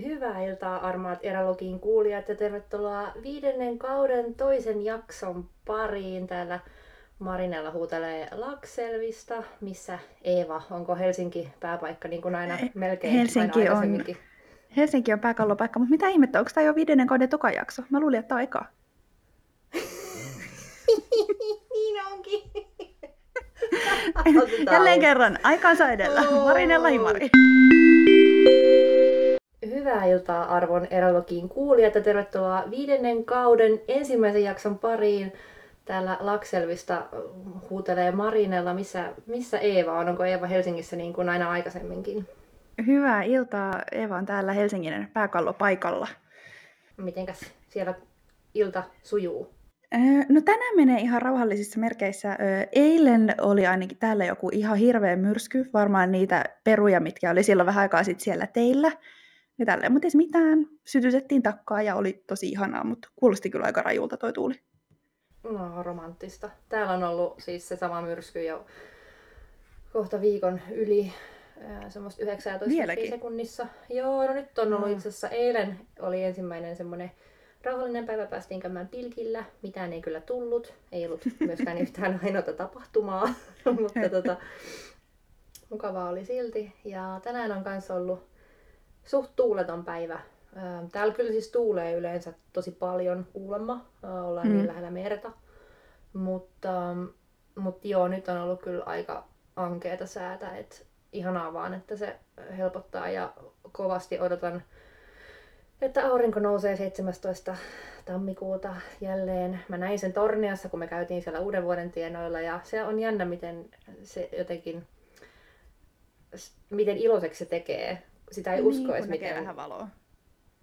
Hyvää iltaa armaat Eralogiin kuulijat ja tervetuloa viidennen kauden toisen jakson pariin. Täällä Marinella huutelee Lakselvista, missä Eeva, onko Helsinki pääpaikka niin kuin aina melkein Helsinki aina on, Helsinki on pääkallopaikka, mutta mitä ihmettä, onko tämä jo viidennen kauden toka jakso? Mä luulin, että tämä on eka. niin onkin. Jälleen kerran, aikaansa edellä. Marinella Himari. Hyvää iltaa arvon Eralogiin kuulijat ja tervetuloa viidennen kauden ensimmäisen jakson pariin. Täällä Lakselvista huutelee Marinella, missä, missä Eeva on? Onko Eeva Helsingissä niin kuin aina aikaisemminkin? Hyvää iltaa. Eeva on täällä Helsingin pääkallopaikalla. Mitenkäs siellä ilta sujuu? No tänään menee ihan rauhallisissa merkeissä. Eilen oli ainakin täällä joku ihan hirveä myrsky, varmaan niitä peruja, mitkä oli silloin vähän aikaa sitten siellä teillä ja tälleen. Mutta ei mitään, sytytettiin takkaa ja oli tosi ihanaa, mutta kuulosti kyllä aika rajulta toi tuuli. No, romanttista. Täällä on ollut siis se sama myrsky jo kohta viikon yli semmoista 19 Vieläkin? sekunnissa. Joo, no nyt on ollut mm. itse asiassa eilen oli ensimmäinen semmoinen rauhallinen päivä, päästiin käymään pilkillä. Mitään ei kyllä tullut, ei ollut myöskään yhtään ainoata tapahtumaa, mutta tota, mukavaa oli silti. Ja tänään on kanssa ollut suht tuuleton päivä. Täällä kyllä siis tuulee yleensä tosi paljon kuulemma. Ollaan niin mm. niin lähellä merta. Mutta, mutta joo, nyt on ollut kyllä aika ankeeta säätä. Et ihanaa vaan, että se helpottaa ja kovasti odotan, että aurinko nousee 17. tammikuuta jälleen. Mä näin sen Torniassa, kun me käytiin siellä uuden vuoden tienoilla ja se on jännä, miten se jotenkin, miten iloiseksi se tekee sitä ei niin, usko edes miten... vähän valoa.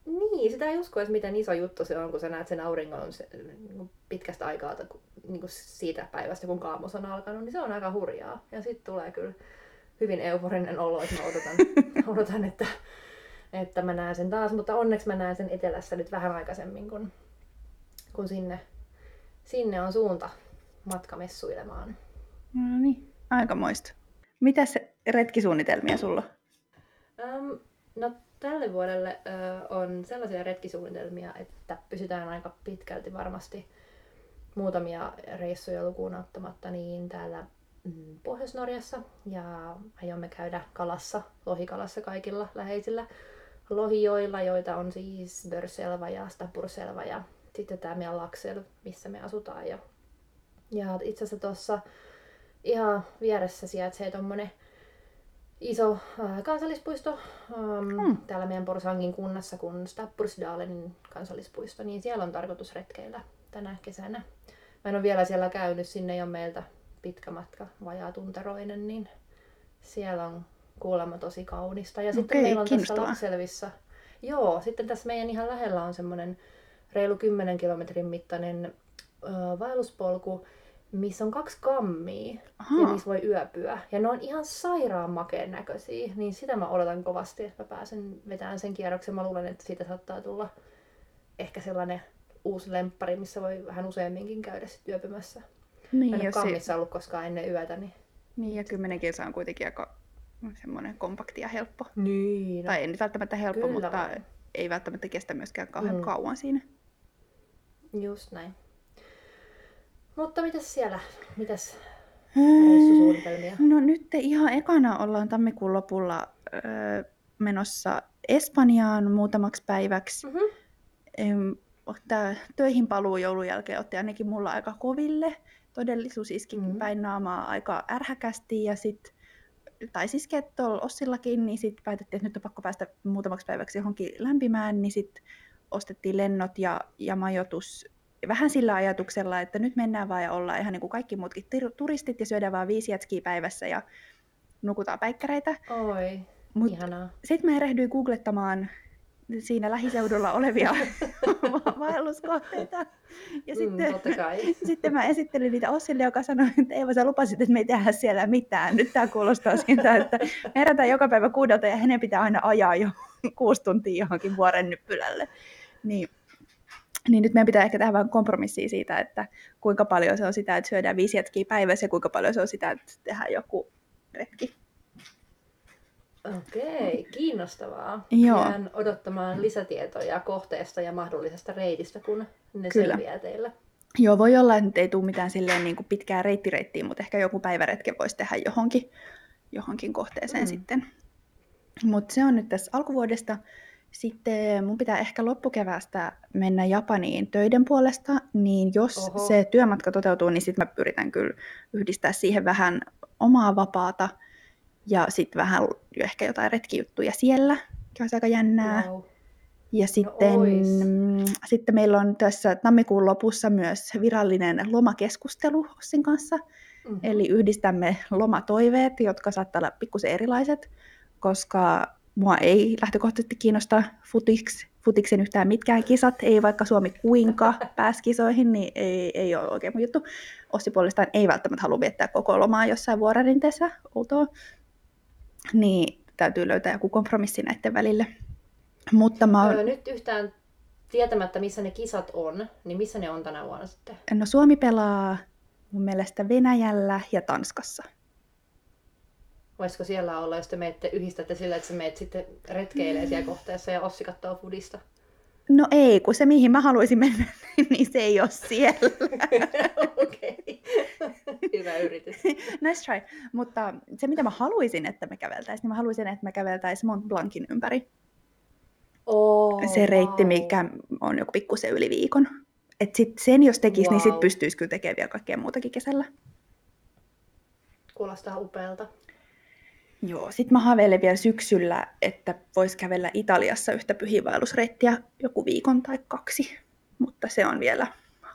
Niin, sitä ei usko edes miten iso juttu se on, kun sä näet sen auringon se, niin pitkästä aikaa, niin kuin siitä päivästä, kun kaamos on alkanut, niin se on aika hurjaa. Ja sitten tulee kyllä hyvin euforinen olo, että mä odotan, odotan että, että mä näen sen taas. Mutta onneksi mä näen sen etelässä nyt vähän aikaisemmin, kun, kun sinne, sinne on suunta matkamessuilemaan. No niin, aikamoista. Mitä se retkisuunnitelmia sulla Um, no tälle vuodelle uh, on sellaisia retkisuunnitelmia, että pysytään aika pitkälti varmasti muutamia reissuja lukuun ottamatta niin täällä mm, Pohjois-Norjassa ja aiomme käydä kalassa, lohikalassa kaikilla läheisillä lohijoilla, joita on siis Börselva ja Stapurselva ja sitten tämä meidän Laksel, missä me asutaan. Ja, ja itse asiassa tuossa ihan vieressä sijaitsee tuommoinen iso äh, kansallispuisto ähm, hmm. täällä meidän Porsangin kunnassa kuin Stappursdalenin kansallispuisto, niin siellä on tarkoitus retkeillä tänä kesänä. Mä en ole vielä siellä käynyt, sinne jo meiltä pitkä matka, vajaa tunteroinen, niin siellä on kuulemma tosi kaunista. Ja okay, sitten meillä on tässä Lapselvissa, joo, sitten tässä meidän ihan lähellä on semmoinen reilu 10 kilometrin mittainen ö, vaelluspolku, missä on kaksi kammia Aha. ja niissä voi yöpyä. Ja ne on ihan sairaan makeen näköisiä, niin sitä mä odotan kovasti, että mä pääsen vetämään sen kierroksen. Mä luulen, että siitä saattaa tulla ehkä sellainen uusi lemppari, missä voi vähän useamminkin käydä sit yöpymässä. Niin, mä en kammissa se... ollut koskaan ennen yötä. Niin, niin ja kymmenen kilsaa on kuitenkin aika semmoinen kompakti ja helppo. Niin. No. Tai ei nyt välttämättä helppo, Kyllä mutta vaan. ei välttämättä kestä myöskään kauhean mm. kauan siinä. Just näin. Mutta mitäs siellä? Mitäs reissusuunnitelmia? No nyt ihan ekana ollaan tammikuun lopulla öö, menossa Espanjaan muutamaksi päiväksi. Mm-hmm. Tämä töihin paluu joulun jälkeen otti ainakin mulla aika koville. Todellisuus iski mm-hmm. päin naamaa aika ärhäkästi ja sitten tai siis tuolla Ossillakin, niin sitten päätettiin, että nyt on pakko päästä muutamaksi päiväksi johonkin lämpimään, niin sitten ostettiin lennot ja, ja majoitus vähän sillä ajatuksella, että nyt mennään vaan ja ollaan ihan niin kuin kaikki muutkin turistit ja syödään vaan viisi jätskiä päivässä ja nukutaan päikkäreitä. Oi, Mut ihanaa. Sitten mä erehdyin googlettamaan siinä lähiseudulla olevia vaelluskohteita. Ja mm, sitten, sitten mä esittelin niitä Ossille, joka sanoi, että Eeva, sä lupasit, että me ei tehdä siellä mitään. Nyt tämä kuulostaa siltä, että me herätään joka päivä kuudelta ja hänen pitää aina ajaa jo kuusi tuntia johonkin vuoren nyppylälle. Niin niin nyt meidän pitää ehkä tehdä vähän kompromissia siitä, että kuinka paljon se on sitä, että syödään viisi jätkiä päivässä ja kuinka paljon se on sitä, että tehdään joku retki. Okei, kiinnostavaa. Joo. Jään odottamaan lisätietoja kohteesta ja mahdollisesta reitistä, kun ne Kyllä. selviää teille. Joo, voi olla, että nyt ei tule mitään silleen niin kuin pitkää reittireittiä, mutta ehkä joku päiväretke voisi tehdä johonkin, johonkin kohteeseen mm. sitten. Mutta se on nyt tässä alkuvuodesta. Sitten mun pitää ehkä loppukeväästä mennä Japaniin töiden puolesta, niin jos Oho. Se työmatka toteutuu, niin sitten mä yritän kyllä yhdistää siihen vähän omaa vapaata ja sitten vähän ehkä jotain retkijuttuja siellä, mikä olisi aika jännää. Wow. Ja sitten, ois. mm, sitten meillä on tässä tammikuun lopussa myös virallinen lomakeskustelu Hossin kanssa. Mhm. Eli yhdistämme lomatoiveet, jotka saattaa olla pikkusen erilaiset, koska mua ei lähtökohtaisesti kiinnosta futiks, futiksen yhtään mitkään kisat, ei vaikka Suomi kuinka pääsi kisoihin, niin ei, ei ole oikein mun juttu. Ossi puolestaan ei välttämättä halua viettää koko lomaa jossain vuorarinteessä, outoa. Niin täytyy löytää joku kompromissi näiden välille. Mutta mä oon, nyt yhtään tietämättä, missä ne kisat on, niin missä ne on tänä vuonna sitten? no Suomi pelaa mun mielestä Venäjällä ja Tanskassa. Voisiko siellä olla, jos te meette, yhdistätte sillä, että sä meet sitten retkeilee siellä kohteessa ja Ossi katsoo fudista? No ei, kun se mihin mä haluaisin mennä, niin se ei ole siellä. Okei. Hyvä yritys. nice try. Mutta se mitä mä haluaisin, että me käveltäisiin, niin mä haluaisin, että me käveltäisiin Mont Blancin ympäri. Oh, se reitti, wow. mikä on joku pikkusen yli viikon. Et sit sen jos tekisi, wow. niin sit pystyisi kyllä tekemään vielä kaikkea muutakin kesällä. Kuulostaa upealta. Joo, sit mä haaveilen vielä syksyllä, että vois kävellä Italiassa yhtä pyhiinvaellusreittiä joku viikon tai kaksi. Mutta se on vielä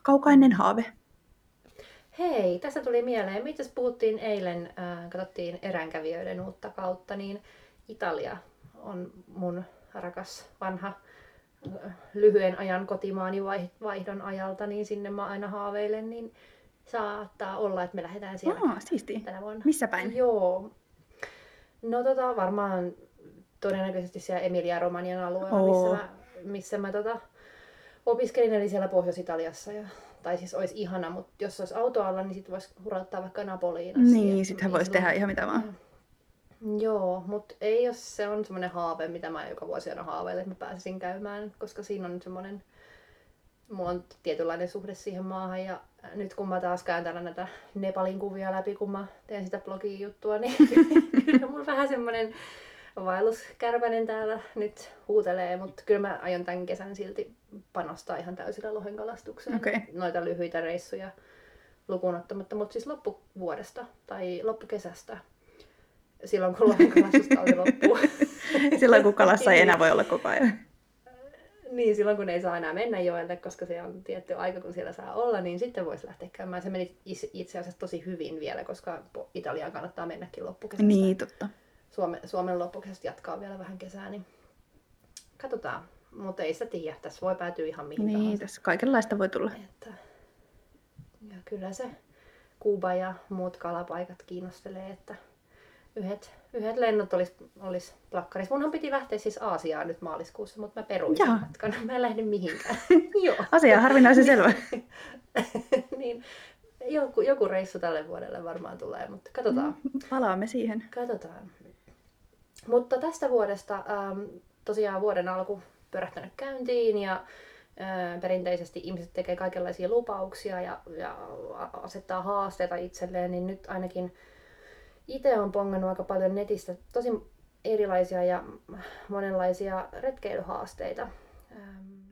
kaukainen haave. Hei, tässä tuli mieleen, mitä puhuttiin eilen, äh, katsottiin eränkävijöiden uutta kautta, niin Italia on mun rakas vanha äh, lyhyen ajan kotimaani vai- vaihdon ajalta, niin sinne mä aina haaveilen, niin saattaa olla, että me lähdetään siellä Aa, siistiä. tänä vuonna. Missä päin? Joo. No tota, varmaan todennäköisesti siellä Emilia-Romanian alueella, Oo. missä mä, missä mä tota, opiskelin, eli siellä Pohjois-Italiassa. Ja, tai siis olisi ihana, mutta jos olisi autoalla, niin sitten voisi hurauttaa vaikka Napoliin asti. Niin, sittenhän voisi tehdä ihan mitä vaan. Joo, mutta ei jos se on semmoinen haave, mitä mä joka vuosi aina haaveilen, että mä pääsisin käymään, koska siinä on semmoinen, mulla on tietynlainen suhde siihen maahan ja nyt kun mä taas käyn täällä näitä Nepalin kuvia läpi, kun mä teen sitä blogin juttua, niin kyllä mulla vähän semmoinen vaelluskärpänen täällä nyt huutelee, mutta kyllä mä aion tämän kesän silti panostaa ihan täysillä lohenkalastukseen. Okei. Noita lyhyitä reissuja lukuun ottamatta, mutta siis loppuvuodesta tai loppukesästä, silloin kun lohenkalastuskausi loppuu. Silloin kun kalassa ei enää voi olla koko ajan. Niin, silloin kun ei saa enää mennä joelle, koska se on tietty aika, kun siellä saa olla, niin sitten voisi lähteä käymään. Se meni itse asiassa tosi hyvin vielä, koska Italiaan kannattaa mennäkin loppukesästä. Niin, totta. Suomen, Suomen loppukesästä jatkaa vielä vähän kesää, niin katsotaan. Mutta ei sitä tiedä, tässä voi päätyä ihan mihin Niin, tahansa. tässä kaikenlaista voi tulla. Että, ja kyllä se Kuuba ja muut kalapaikat kiinnostelee, että yhdet, yhdet lennot olisi olis plakkarissa. Munhan piti lähteä siis Aasiaan nyt maaliskuussa, mutta mä peruin Jaa. matkan. Mä en lähde mihinkään. Joo. Asia on harvinaisen selvä. niin, joku, joku reissu tälle vuodelle varmaan tulee, mutta katsotaan. Palaamme siihen. Katsotaan. Mutta tästä vuodesta ähm, tosiaan vuoden alku pyörähtänyt käyntiin ja äh, perinteisesti ihmiset tekee kaikenlaisia lupauksia ja, ja asettaa haasteita itselleen, niin nyt ainakin itse on pongannut aika paljon netistä tosi erilaisia ja monenlaisia retkeilyhaasteita.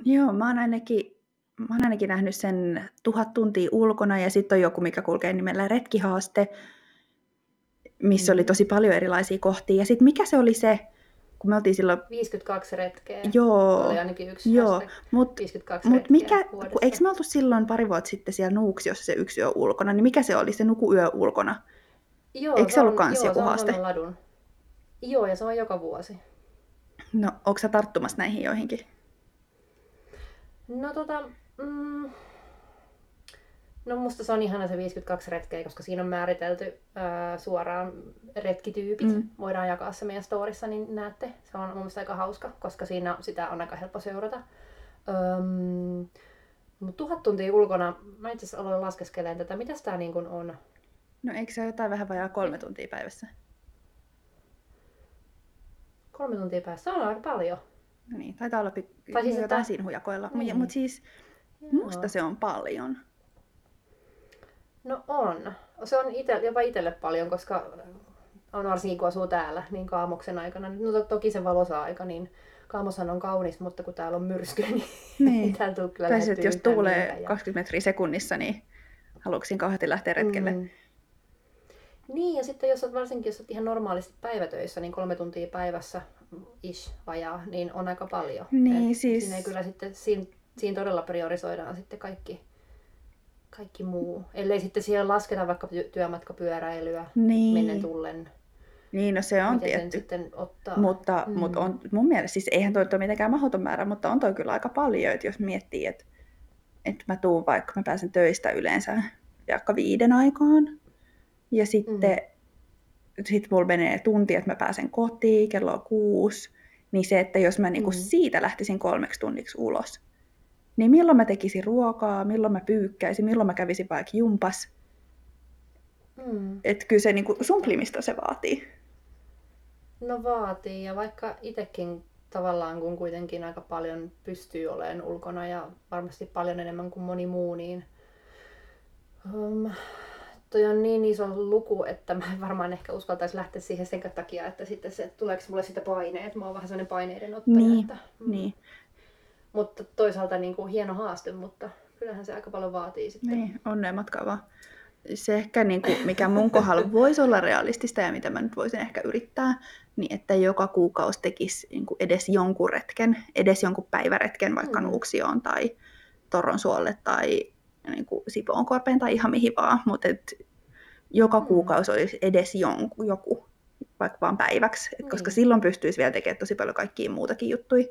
Joo, mä oon ainakin, mä oon ainakin nähnyt sen tuhat tuntia ulkona ja sitten on joku, mikä kulkee nimellä retkihaaste, missä Mm. oli tosi paljon erilaisia kohtia. Ja sitten mikä se oli se, kun me oltiin silloin, 52 retkeä joo, oli ainakin yksi joo, mutta 52 mut mikä, kun eikö me oltu silloin pari vuotta sitten siellä Nuuksiossa se yksi yö ulkona, niin mikä se oli se nuku yö ulkona? Joo, Eikö se ollut kans joo, joku haaste? Ladun. Joo, ja se on joka vuosi. No, onko sä tarttumassa näihin joihinkin? No tota, mm, no musta se on ihana se 52 retkeä, koska siinä on määritelty ää, suoraan retkityypit. Mm. Voidaan jakaa se meidän storissa, niin näette. Se on mun mielestä aika hauska, koska siinä sitä on aika helppo seurata. Öm, mutta tuhat tuntia ulkona, mä itse asiassa aloin laskeskelemaan tätä, mitä tää niin on. No eikö se ole jotain vähän vajaa kolme tuntia päivässä? Kolme tuntia päässä on aika paljon. No niin, taitaa olla pik- Tai siis, jotain että- siinä hujakoilla. Niin. Mutta siis Joo. musta se on paljon. No on. Se on ite, jopa itselle paljon, koska on varsinkin kun asuu täällä, niin kaamoksen aikana. No to- toki se valosa aika, niin kaamoshan on kaunis, mutta kun täällä on myrsky, niin, Niin. täällä tuu kyllä että jos tuulee mihinkään. 20 metriä sekunnissa, niin haluaisin kauheasti lähteä retkelle. Mm. Niin, ja sitten jos olet varsinkin jos olet ihan normaalisti päivätöissä, niin kolme tuntia päivässä ish vajaa, niin on aika paljon. Niin, Et siis- Siinä kyllä sitten, siinä, siinä todella priorisoidaan sitten kaikki, kaikki muu. Ellei sitten siellä lasketa vaikka ty- työmatkapyöräilyä Niin. mennen tullen. Niin, no se on miten tietty. sitten ottaa. Mutta, mm. mutta on, mun mielestä, siis eihän toi ole mitenkään mahdoton määrä, mutta on toi kyllä aika paljon, että jos miettii, että, että mä tuun vaikka, mä pääsen töistä yleensä vaikka viiden aikaan, ja sitten mm. sit mulla menee tunti, että mä pääsen kotiin, kello on kuusi, niin se, että jos mä niinku Mm. siitä lähtisin kolmeksi tunniksi ulos, niin milloin mä tekisin ruokaa, milloin mä pyykkäisin, milloin mä kävisin vaikka jumpas, Mm. että kyllä se niinku sumplimista se vaatii. No vaatii, ja vaikka itsekin tavallaan kun kuitenkin aika paljon pystyy olemaan ulkona ja varmasti paljon enemmän kuin moni muu, niin um, toi on niin iso luku, että mä en varmaan ehkä uskaltaisi lähteä siihen sen takia, että sitten se, tuleeko mulle sitä paineet, mä oon vähän sellainen paineiden ottaja. Niin, että, mm. Niin. Mutta toisaalta niin kuin hieno haaste, mutta kyllähän se aika paljon vaatii sitten. Niin, onnea matkaa vaan. Se ehkä, niin kuin, mikä mun kohdalla voisi olla realistista ja mitä mä nyt voisin ehkä yrittää, niin että joka kuukausi tekisi niin kuin edes jonkun retken, edes jonkun päiväretken vaikka Mm. Nuuksioon tai Toronsuolle tai niin kuin Sipoonkorpeen tai ihan mihin vaan, mutta et joka Mm. kuukausi olisi edes jonkun, joku, vaikka vaan päiväksi, et koska Niin. silloin pystyisi vielä tekemään tosi paljon kaikkia muutakin juttuja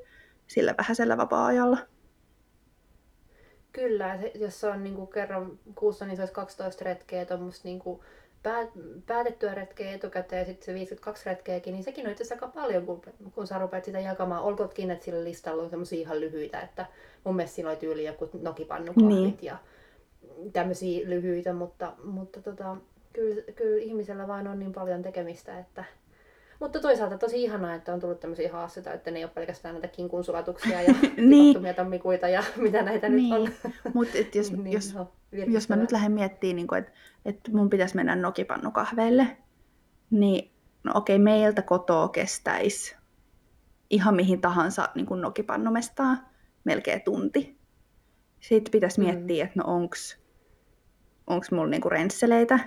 sillä vähäisellä vapaa-ajalla. Kyllä, jos se on niin kuin kerran kuussa, niin se olisi 12 retkeä, tuommoista niin kuin päät, päätettyä retkeä etukäteen ja sitten se 52 retkeäkin, niin sekin on itse asiassa aika paljon, kun, kun sä rupeat sitä jakamaan. Olkootkin, että sillä listalla on semmoisia ihan lyhyitä, että mun mielestä siinä oli tyyli joku nokipannukahvit Niin. ja tämmöisiä lyhyitä, mutta, mutta tota, kyllä, kyllä ihmisellä vain on niin paljon tekemistä, että mutta toisaalta tosi ihanaa, että on tullut tämmöisiä haasteita, että ne ei ole pelkästään näitä kinkun sulatuksia ja Niin. tammikuita ja mitä näitä nyt on. Niin, mutta jos, Niin, jos, no, jos mä nyt lähden miettimään, niin että että mun pitäisi mennä nokipannukahveille, niin no okei, meiltä kotoa kestäisi ihan mihin tahansa niin kuin nokipannumestaa melkein tunti. Sitten pitäisi Mm. miettiä, että no onks, onks mulla niinku rensseleitä.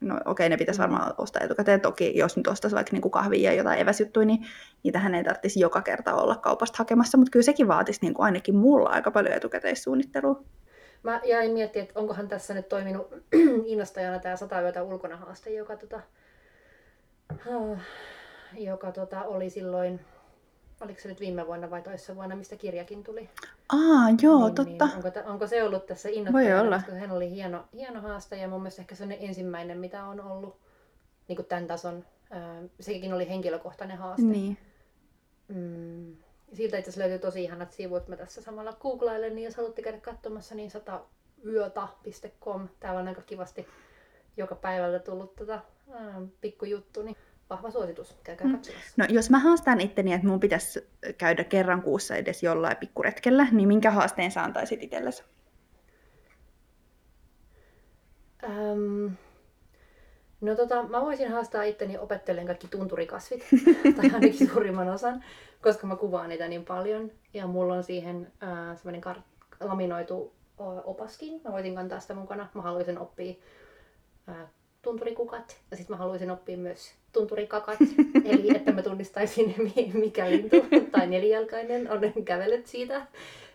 No okei, ne pitäisi Mm. varmaan ostaa etukäteen. Toki jos nyt ostaisi vaikka niinku kahvia ja jotain eväsjuttuja, niin niitähän ei tarvitsisi joka kerta olla kaupasta hakemassa. Mutta kyllä sekin vaatisi niinku ainakin mulla aika paljon etukäteissuunnittelua. Mä jäin miettimään, että onkohan tässä nyt toiminut innostajana tämä sata yötä ulkona haaste, joka, tota, ah, joka tota, oli silloin, oliko se nyt viime vuonna vai toissa vuonna, mistä kirjakin tuli. Aa, joo, niin, totta. Niin, onko, onko, se ollut tässä olla. Koska hän oli hieno, hieno haaste ja mun mielestä ehkä se ensimmäinen, mitä on ollut niin kuin tämän tason. Ää, sekin oli henkilökohtainen haaste. Niin. Mm. Siltä itse löytyy tosi ihanat sivut. Mä tässä samalla googlailen, niin jos haluatte käydä katsomassa, niin satayöta.com. Täällä on aika kivasti joka päivältä tullut tota, ää, pikkujuttu, niin vahva suositus. Käykää Mm. katsomassa. No jos mä haastan itteni, että mun pitäisi käydä kerran kuussa edes jollain pikkuretkellä, niin minkä haasteen sä antaisit itsellesi? Öm, no tota, mä voisin haastaa itteni opettelen kaikki tunturikasvit, tai ainakin suurimman osan, koska mä kuvaan niitä niin paljon. Ja mulla on siihen äh, semmoinen kar- laminoitu opaskin. Mä voisin kantaa sitä mukana. Mä haluaisin oppia äh, tunturikukat ja sitten mä haluaisin oppia myös tunturikakat. Eli että mä tunnistaisin mi- mikä lintu tai nelijalkainen on kävellyt siitä.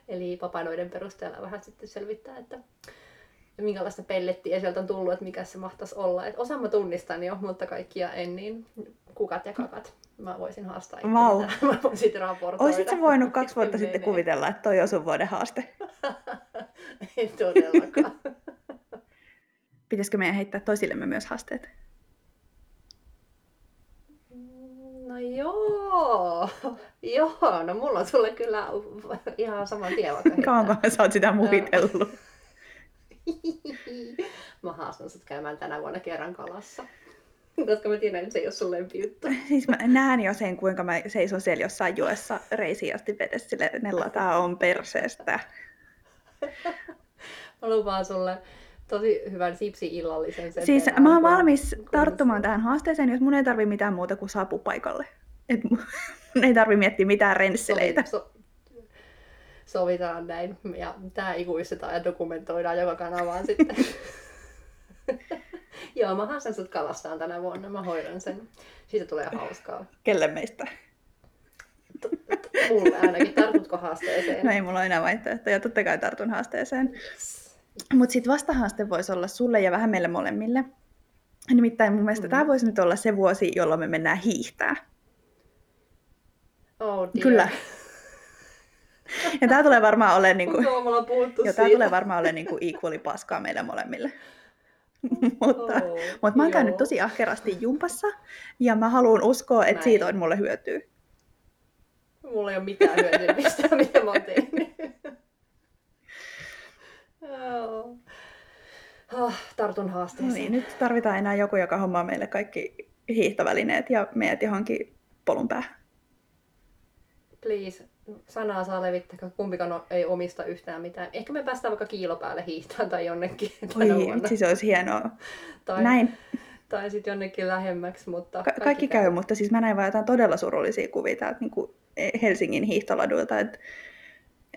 Eli papanoiden perusteella vähän sitten selvittää, että minkälaista pellettiä sieltä on tullut, että mikä se mahtaisi olla. Et osa mä tunnistan jo, mutta kaikkia en, niin kukat ja kakat. Mä voisin haastaa Vau. tähän. Mä voisin raportoida. Oisit sä voinut kaksi vuotta sitten kuvitella, että toi on sun vuoden haaste? Ei todellakaan. Pitäisikö meidän heittää toisillemme myös haasteet? No joo, joo, no mulla on sulle kyllä ihan saman tien vaikka. Kauanko sä oot sitä muhitellut? Mä haastan sut käymään tänä vuonna kerran kalassa. Koska mä tiedän, että se ei ole sun lempijuttu. Siis mä näen jo sen, kuinka mä seison siellä jossain joessa reisiin asti vedessä sille, ne lataa on perseestä. Mä lupaan sulle tosi hyvän sipsi-illallisen. Sen Siis mä oon valmis kun- tarttumaan tähän haasteeseen, jos mun ei tarvi mitään muuta kuin saapua paikalle. Et mun ei tarvi miettiä mitään rensseleitä. Sovi- so- sovitaan näin. Ja tää ikuistetaan ja dokumentoidaan joka kanavaan sitten. Joo, mä haastan sut kalastaan tänä vuonna. Mä hoidan sen. Siitä tulee hauskaa. Kelle meistä? Mulle ainakin. Tartutko haasteeseen? No ei mulla ole enää vaihtoehtoja, totta kai tartun haasteeseen. Mutta sitten vastahaaste voisi olla sulle ja vähän meille molemmille. Nimittäin mun mielestä Mm. tämä voisi nyt olla se vuosi, jolloin me mennään hiihtää. Oh dear. Kyllä. Ja tämä tulee varmaan olemaan niinku, ja tää tulee varmaan olemaan niinku equally paskaa meille molemmille. mutta, Oh, mutta mä oon käynyt tosi ahkerasti jumpassa ja mä haluan uskoa, että Mä siitä on mulle hyötyä. Mulla ei ole mitään hyötyä mistään, mitä mä oon tehnyt. Ah, tartun haasteeseen. niin, nyt tarvitaan enää joku, joka hommaa meille kaikki hiihtovälineet ja meidät johonkin polun päähän. Please, sanaa saa levittää, koska kumpikaan ei omista yhtään mitään. Ehkä me päästään vaikka kiilo päälle hiihtään tai jonnekin tänä Oi, vuonna. siis olisi hienoa. Tai, Näin, tai sitten jonnekin lähemmäksi, mutta Ka- kaikki käy, mutta siis mä näin vaan jotain todella surullisia kuvia täältä niin kuin Helsingin hiihtoladuilta, että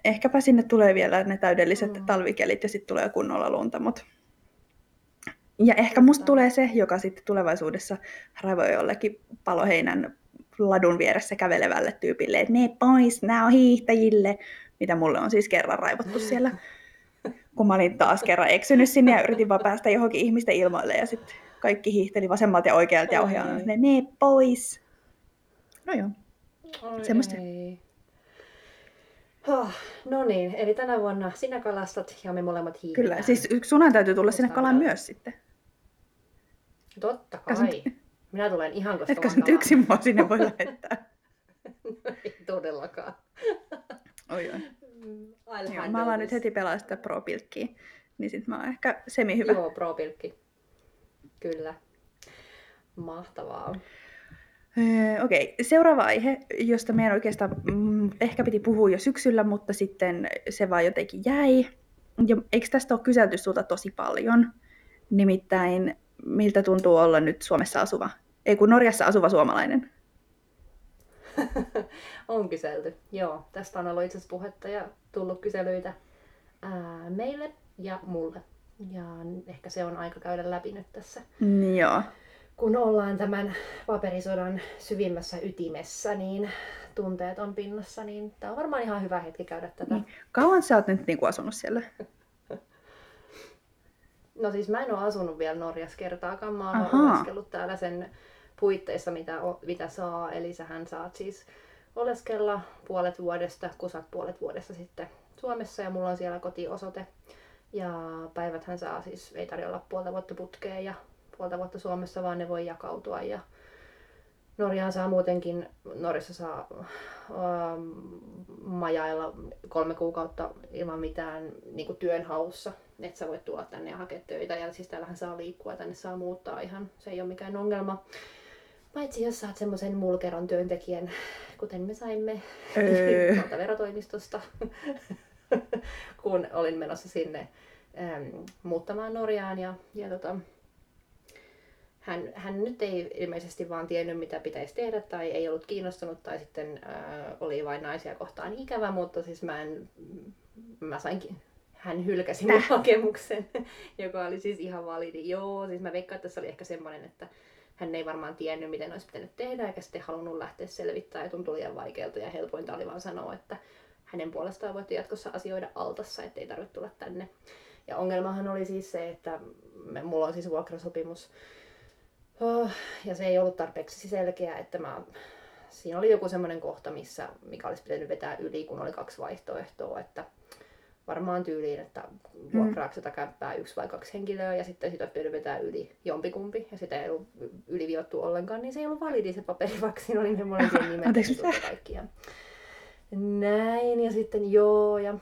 ehkäpä sinne tulee vielä ne täydelliset Mm. talvikelit ja sitten tulee kunnolla lunta, mut... Ja ehkä musta tulee se, joka sitten tulevaisuudessa raivoi jollekin paloheinän ladun vieressä kävelevälle tyypille, että ne pois, nämä on hiihtäjille, mitä mulle on siis kerran raivottu siellä. Kun mä olin taas kerran eksynyt sinne ja yritin vaan päästä johonkin ihmisten ilmoille ja sitten kaikki hiihteli vasemmalta ja oikealta ja ohjaamalla, ne, ne pois. No joo. Oi semmoista. ei. Oh, no niin, eli tänä vuonna sinä kalastat ja me molemmat hiihdetään. Kyllä, siis sunhan täytyy tulla sinne kalaan myös sitten. Totta Kas nyt- kai. Minä tulen ihan koska sä nyt yksin mua sinne voi lähettää? Ei todellakaan. Oi, oi. Joo, mä alan nyt heti pelaa sitä pro-pilkkiä, niin sit mä oon ehkä semi hyvä. Joo, pro-pilkki. Kyllä. Mahtavaa. Öö, Okei, okay. seuraava aihe, josta meidän oikeastaan mm, ehkä piti puhua jo syksyllä, mutta sitten se vaan jotenkin jäi. Ja eikö tästä ole kyselty sulta tosi paljon? Nimittäin, miltä tuntuu olla nyt Suomessa asuva, ei kun Norjassa asuva suomalainen? on kyselty. Joo, tästä on ollut itse asiassa puhetta ja tullut kyselyitä ää, meille ja mulle. Ja ehkä se on aika käydä läpi nyt tässä. Joo. Kun ollaan tämän paperisodan syvimmässä ytimessä, niin tunteet on pinnassa, niin tämä on varmaan ihan hyvä hetki käydä tätä. Niin. Kauan sä oot nyt niinku asunut siellä? No siis mä en ole asunut vielä Norjassa kertaakaan. Mä oon oleskellut täällä sen puitteissa, mitä, o- mitä saa. Eli sähän saat siis oleskella puolet vuodesta, kun saat puolet vuodesta sitten Suomessa ja mulla on siellä kotiosoite. Ja päiväthän saa siis, ei tarvitse olla puolta vuotta putkeen ja puolta vuotta Suomessa, vaan ne voi jakautua. Ja Norjaan saa muutenkin, Norjassa saa ähm, majailla kolme kuukautta ilman mitään niin työnhaussa. Että sä voit tulla tänne ja hakea töitä. Ja siis täällähän saa liikkua ja tänne saa muuttaa ihan. Se ei ole mikään ongelma. Paitsi jos saat semmoisen mulkeron työntekijän, kuten me saimme Öö. tuolta verotoimistosta, kun olin menossa sinne ähm, muuttamaan Norjaan. Ja, ja tota, hän, hän nyt ei ilmeisesti vaan tiennyt, mitä pitäisi tehdä, tai ei ollut kiinnostunut, tai sitten äh, oli vain naisia kohtaan ikävä, mutta siis mä en, mä sainkin, hän hylkäsi mun hakemuksen, joka oli siis ihan validi. Joo, siis mä veikkaan, että se oli ehkä semmoinen, että hän ei varmaan tiennyt, miten olisi pitänyt tehdä, eikä sitten halunnut lähteä selvittämään, ja tuntui liian vaikealta, ja helpointa oli vaan sanoa, että hänen puolestaan voitte jatkossa asioida altassa, ettei tarvitse tulla tänne. Ja ongelmahan oli siis se, että me, mulla on siis vuokrasopimus, Oh, ja se ei ollut tarpeeksi selkeä, että mä, siinä oli joku semmoinen kohta, missä, mikä olisi pitänyt vetää yli, kun oli kaksi vaihtoehtoa, että varmaan tyyliin, että vuokraako sitä kämppää yksi vai kaksi henkilöä, ja sitten sitä olisi pitänyt vetää yli jompikumpi, ja sitä ei ollut yliviottu ollenkaan, niin se ei ollut validi se paperi, vaikka siinä oli ne molempien nimet Anteeksi, ja kaikki. Ja näin, ja sitten joo, ja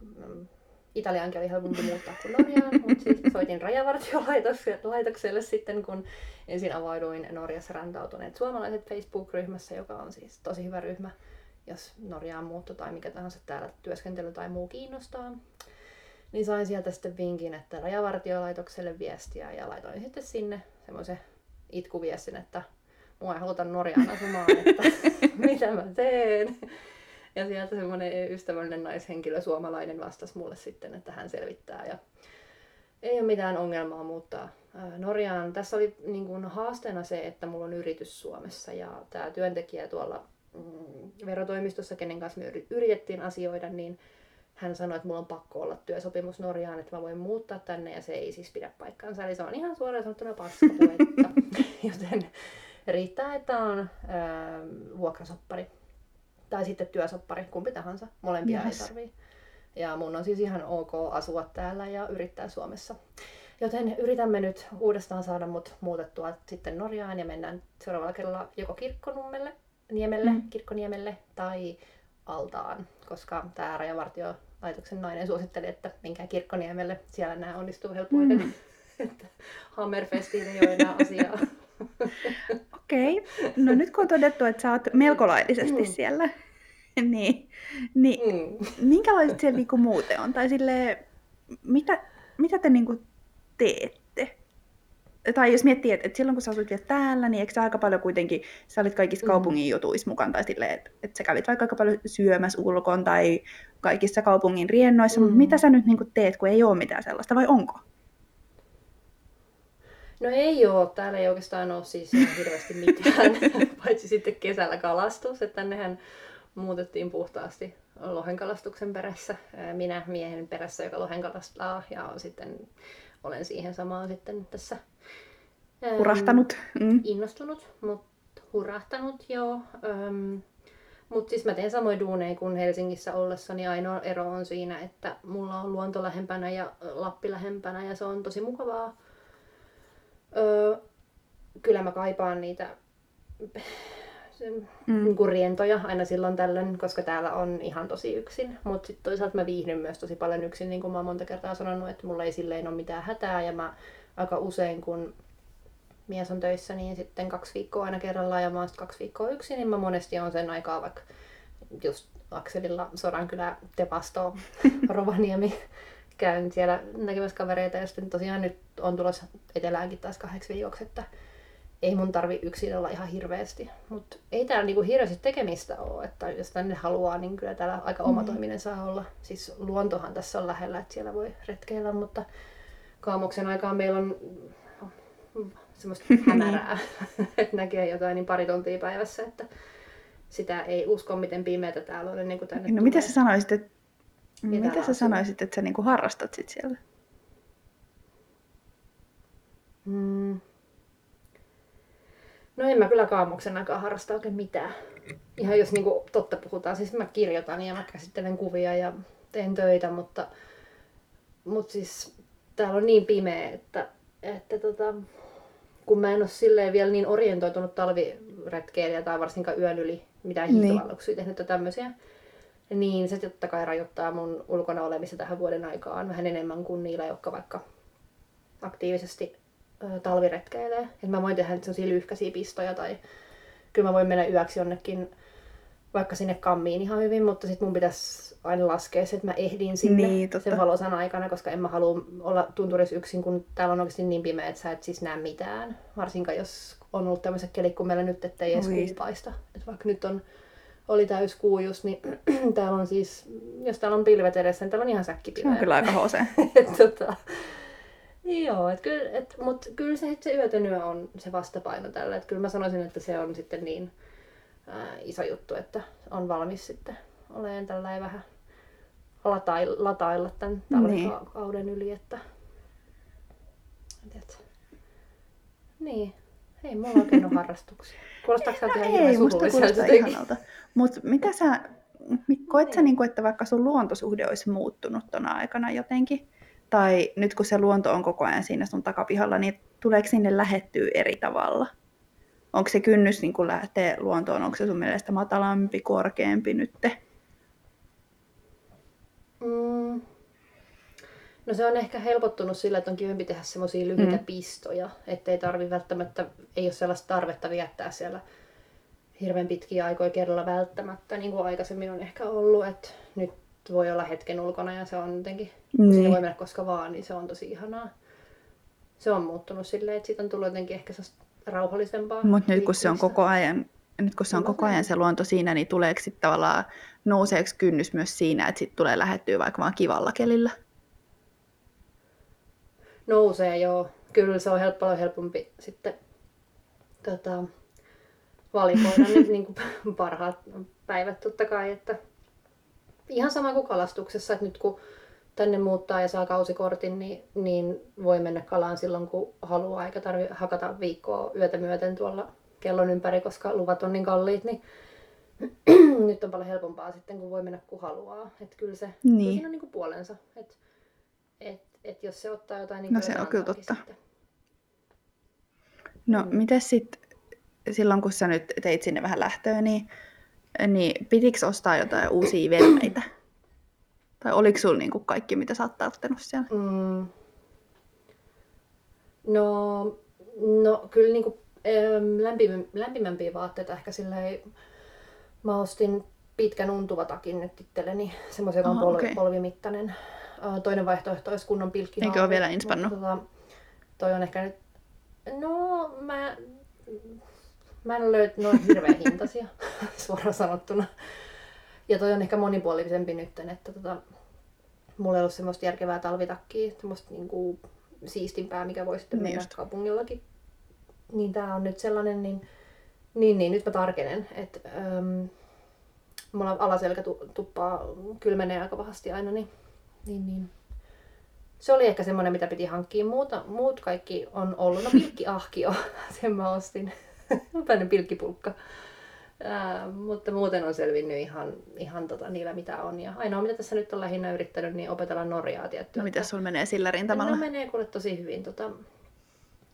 mm, Italiankin oli helpompi muuttaa kuin Norjaan, mutta siis soitin rajavartiolaitokselle sitten, kun ensin avauduin Norjassa rantautuneet suomalaiset Facebook-ryhmässä, joka on siis tosi hyvä ryhmä, jos Norjaan muutto tai mikä tahansa täällä työskentely tai muu kiinnostaa. Niin sain sieltä sitten vinkin, että rajavartiolaitokselle viestiä ja laitoin sitten sinne semmoisen itkuviestin, että mua ei haluta Norjaan asumaan, että mitä mä teen. Ja sieltä semmoinen ystävällinen naishenkilö, suomalainen, vastasi mulle sitten, että hän selvittää. Ja ei ole mitään ongelmaa muuttaa Norjaan. Tässä oli niin kuin haasteena se, että mulla on yritys Suomessa ja tämä työntekijä tuolla mm, verotoimistossa, kenen kanssa me yritettiin asioida, niin hän sanoi, että mulla on pakko olla työsopimus Norjaan, että mä voin muuttaa tänne ja se ei siis pidä paikkaansa. Eli se on ihan suoraan sanottuna paskapuhetta. Joten riittää, että on ää, vuokrasoppari tai sitten työsoppari, kumpi tahansa. Molempia yes. ei tarvii. Ja mun on siis ihan ok asua täällä ja yrittää Suomessa. Joten yritämme nyt uudestaan saada mut muutettua sitten Norjaan ja mennään seuraavalla kerralla joko Kirkkonummelle, Niemelle, mm. Kirkkoniemelle tai Altaan, koska tämä rajavartiolaitoksen nainen suositteli, että menkää Kirkkoniemelle, siellä nämä onnistuu helpoiten. Mm. että Hammerfestiin ei ole enää asiaa. Okei, okay. no nyt kun on todettu, että sä oot melko laillisesti mm. siellä, niin, niin mm. minkälaiset siellä niinku muuten on? Tai sille, mitä, mitä te niinku teette? Tai jos miettii, että, että silloin kun sä asut vielä täällä, niin eikö sä aika paljon kuitenkin, sä olit kaikissa mm. kaupungin jutuissa mukaan, tai silleen, että, että sä kävit vaikka aika paljon syömässä ulkoon tai kaikissa kaupungin riennoissa, mm. mutta mitä sä nyt niinku teet, kun ei ole mitään sellaista, vai onko? No ei ole. Täällä ei oikeastaan ole siis hirveästi mitään, paitsi sitten kesällä kalastus. Että tännehän muutettiin puhtaasti lohenkalastuksen perässä. Minä miehen perässä, joka lohenkalastaa ja sitten olen siihen samaan sitten tässä hurahtanut. Mm. Innostunut, mutta hurahtanut joo. Öm, mutta siis mä teen samoin duuneja kuin Helsingissä ollessani. Ainoa ero on siinä, että mulla on luonto lähempänä ja Lappi lähempänä ja se on tosi mukavaa Öö, kyllä mä kaipaan niitä mm. niin kuin rientoja aina silloin tällöin, koska täällä on ihan tosi yksin. Mutta sitten toisaalta mä viihdyn myös tosi paljon yksin, niin kuin mä oon monta kertaa sanonut, että mulla ei silleen ole mitään hätää. Ja mä aika usein, kun mies on töissä, niin sitten kaksi viikkoa aina kerrallaan ja mä oon kaksi viikkoa yksin, niin mä monesti on sen aikaa vaikka just Akselilla Sodankylä, Tepasto, Rovaniemi käyn siellä näkemässä kavereita ja sitten tosiaan nyt on tulossa eteläänkin taas kahdeksi viikoksi, että ei mun tarvi yksin olla ihan hirveästi. Mutta ei täällä niinku hirveästi tekemistä ole, että jos tänne haluaa, niin kyllä täällä aika oma mm. toiminen saa olla. Siis luontohan tässä on lähellä, että siellä voi retkeillä, mutta kaamuksen aikaan meillä on semmoista hämärää, että näkee jotain niin pari tuntia päivässä, että sitä ei usko, miten pimeätä täällä on ennen kuin tänne No tulee. mitä sä sanoisit, että mitä sä sanoisit, että sä niinku harrastat sit siellä? Mm. No en mä kyllä kaamuksen aikaa harrasta oikein mitään. Ihan jos niinku totta puhutaan, siis mä kirjoitan ja mä käsittelen kuvia ja teen töitä, mutta, mutta siis täällä on niin pimeä, että, että tota, kun mä en ole silleen vielä niin orientoitunut talviretkeilijä tai varsinkaan yön yli mitään hiihtolalluksia niin. tehnyt tämmöisiä, niin se totta kai rajoittaa mun ulkona olemista tähän vuoden aikaan vähän enemmän kuin niillä, jotka vaikka aktiivisesti ö, talviretkeilee. Et mä voin tehdä sellaisia lyhkäisiä pistoja tai kyllä mä voin mennä yöksi jonnekin vaikka sinne kammiin ihan hyvin, mutta sitten mun pitäisi aina laskea se, että mä ehdin sinne niin, totta. sen valosan aikana, koska en mä halua olla tunturissa yksin, kun täällä on oikeasti niin pimeä, että sä et siis näe mitään. Varsinkaan jos on ollut tämmöiset kelit kuin meillä nyt, ettei edes kuupaista. Et vaikka nyt on oli täyskuu just, niin täällä on siis, jos täällä on pilvet edessä, niin täällä on ihan säkki Se on kyllä aika hose. tota, joo, et kyllä, et, mutta kyllä se, se yötönyö on se vastapaino tällä. Et kyllä mä sanoisin, että se on sitten niin ää, iso juttu, että on valmis sitten olemaan tällä vähän latailla, latailla tämän talvikauden niin. yli. Että, et, niin, ei mulla oikein ole harrastuksia. Kuulostaako no, ihan ei, musta kuulostaa ihanalta. Mutta mitä sä, koet sä, niin kuin, että vaikka sun luontosuhde olisi muuttunut tuona aikana jotenkin? Tai nyt kun se luonto on koko ajan siinä sun takapihalla, niin tuleeko sinne lähettyä eri tavalla? Onko se kynnys niin kun lähteä luontoon, onko se sun mielestä matalampi, korkeampi nyt? Mm. No se on ehkä helpottunut sillä, että on kivempi tehdä semmoisia lyhyitä Mm. pistoja, ettei tarvi välttämättä, ei ole sellaista tarvetta viettää siellä hirveän pitkiä aikoja kerralla välttämättä, niin kuin aikaisemmin on ehkä ollut, että nyt voi olla hetken ulkona ja se on jotenkin, kun sinne voi Niin. mennä koska vaan, niin se on tosi ihanaa. Se on muuttunut silleen, että siitä on tullut jotenkin ehkä rauhallisempaa. Mutta nyt kun se on koko ajan, nyt kun se on koko ajan se luonto siinä, niin tuleeko sitten tavallaan, nouseeko kynnys myös siinä, että sit tulee lähettyä vaikka vaan kivalla kelillä? Nousee, joo. Kyllä se on help, paljon helpompi sitten tota, valikoida ne niin kuin parhaat päivät totta kai. Että ihan sama kuin kalastuksessa, että nyt kun tänne muuttaa ja saa kausikortin, niin, niin voi mennä kalaan silloin kun haluaa, eikä tarvi hakata viikkoa yötä myöten tuolla kellon ympäri, koska luvat on niin kalliit, niin nyt on paljon helpompaa sitten, kun voi mennä kun haluaa. Että kyllä se, kyllä Niin. siinä on niin kuin puolensa. Että et, et jos se ottaa jotain, niin No kyllä se on kyllä totta. Sitten. No Mm. mm. miten sitten silloin, kun sä nyt teit sinne vähän lähtöä, niin, niin pitikö ostaa jotain uusia veneitä? Tai oliko sulla niinku kaikki, mitä sä oot tarvittanut siellä? Mm. No, no kyllä niin kuin, lämpimä, lämpimämpiä vaatteita ehkä silleen, mä ostin pitkän untuvatakin nyt itselleni, semmoisen, joka on pol- okei. polvimittainen. Toinen vaihtoehto olisi kunnon pilkki. Eikö ole vielä inspannut? Tota, toi on ehkä nyt, no mä, mä en ole löytänyt, ne on hirveän hintaisia, suoraan sanottuna. Ja toi on ehkä monipuolisempi nyt, että tota, mulla ei ollut semmoista järkevää talvitakkia, semmoista niinku siistimpää, mikä voi sitten Niin mennä kaupungillakin. Niin tää on nyt sellainen, niin, niin, niin nyt mä tarkenen, että äm, mulla alaselkä tu, tuppaa kylmenee aika pahasti aina, niin, niin, niin. Se oli ehkä semmoinen, mitä piti hankkia. Muuta, muut kaikki on ollut. No pilkkiahkio, sen mä ostin. Tällainen pilkkipulkka. Ää, mutta muuten on selvinnyt ihan, ihan tota, niillä mitä on. Ja ainoa mitä tässä nyt on lähinnä yrittänyt, niin opetella Norjaa tiettyä. No miten sulla menee sillä rintamalla? No menee kuule tosi hyvin. Tota,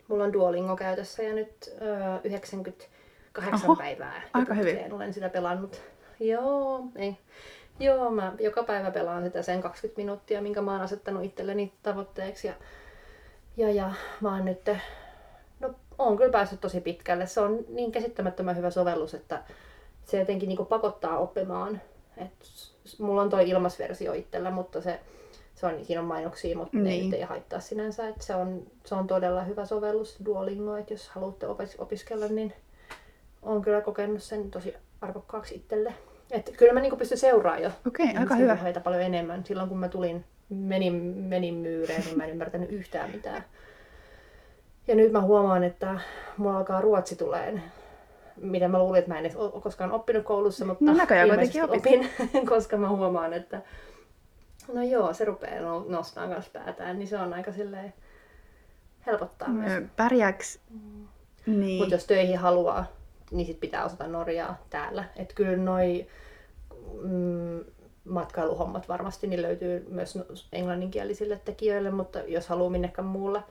mulla on Duolingo käytössä ja nyt ö, 98 Oho, päivää. aika hyvin. Olen sitä pelannut. Joo, ei. Joo, mä joka päivä pelaan sitä sen 20 minuuttia, minkä mä oon asettanut itselleni tavoitteeksi. Ja, ja, ja mä oon nyt, oon kyllä päässyt tosi pitkälle. Se on niin käsittämättömän hyvä sovellus, että se jotenkin niin pakottaa oppimaan. Et mulla on toi ilmasversio itsellä, mutta se, se on, siinä on mainoksia, mutta ne Niin. nyt ei haittaa sinänsä. Et se, on, se on todella hyvä sovellus Duolingo, että jos haluatte opis, opiskella, niin on kyllä kokenut sen tosi arvokkaaksi itselle. Et kyllä mä niinku pystyn seuraamaan jo Okei, aika hyvä. puheita paljon enemmän. Silloin kun mä tulin, menin, menin myyreen, niin mä en ymmärtänyt yhtään mitään. Ja nyt mä huomaan, että mulla alkaa ruotsi tuleen. Mitä mä luulin, että mä en edes ole koskaan oppinut koulussa, mutta No näköjään kuitenkin opin, koska mä huomaan, että no joo, se rupeaa no- nostaa kanssa päätään, niin se on aika silleen helpottaa myös. Ö, Pärjääks... Niin. Mutta jos töihin haluaa, niin sit pitää osata Norjaa täällä. Et kyllä noi mm, matkailuhommat varmasti niin löytyy myös no- englanninkielisille tekijöille, mutta jos haluaa minnekään muulla,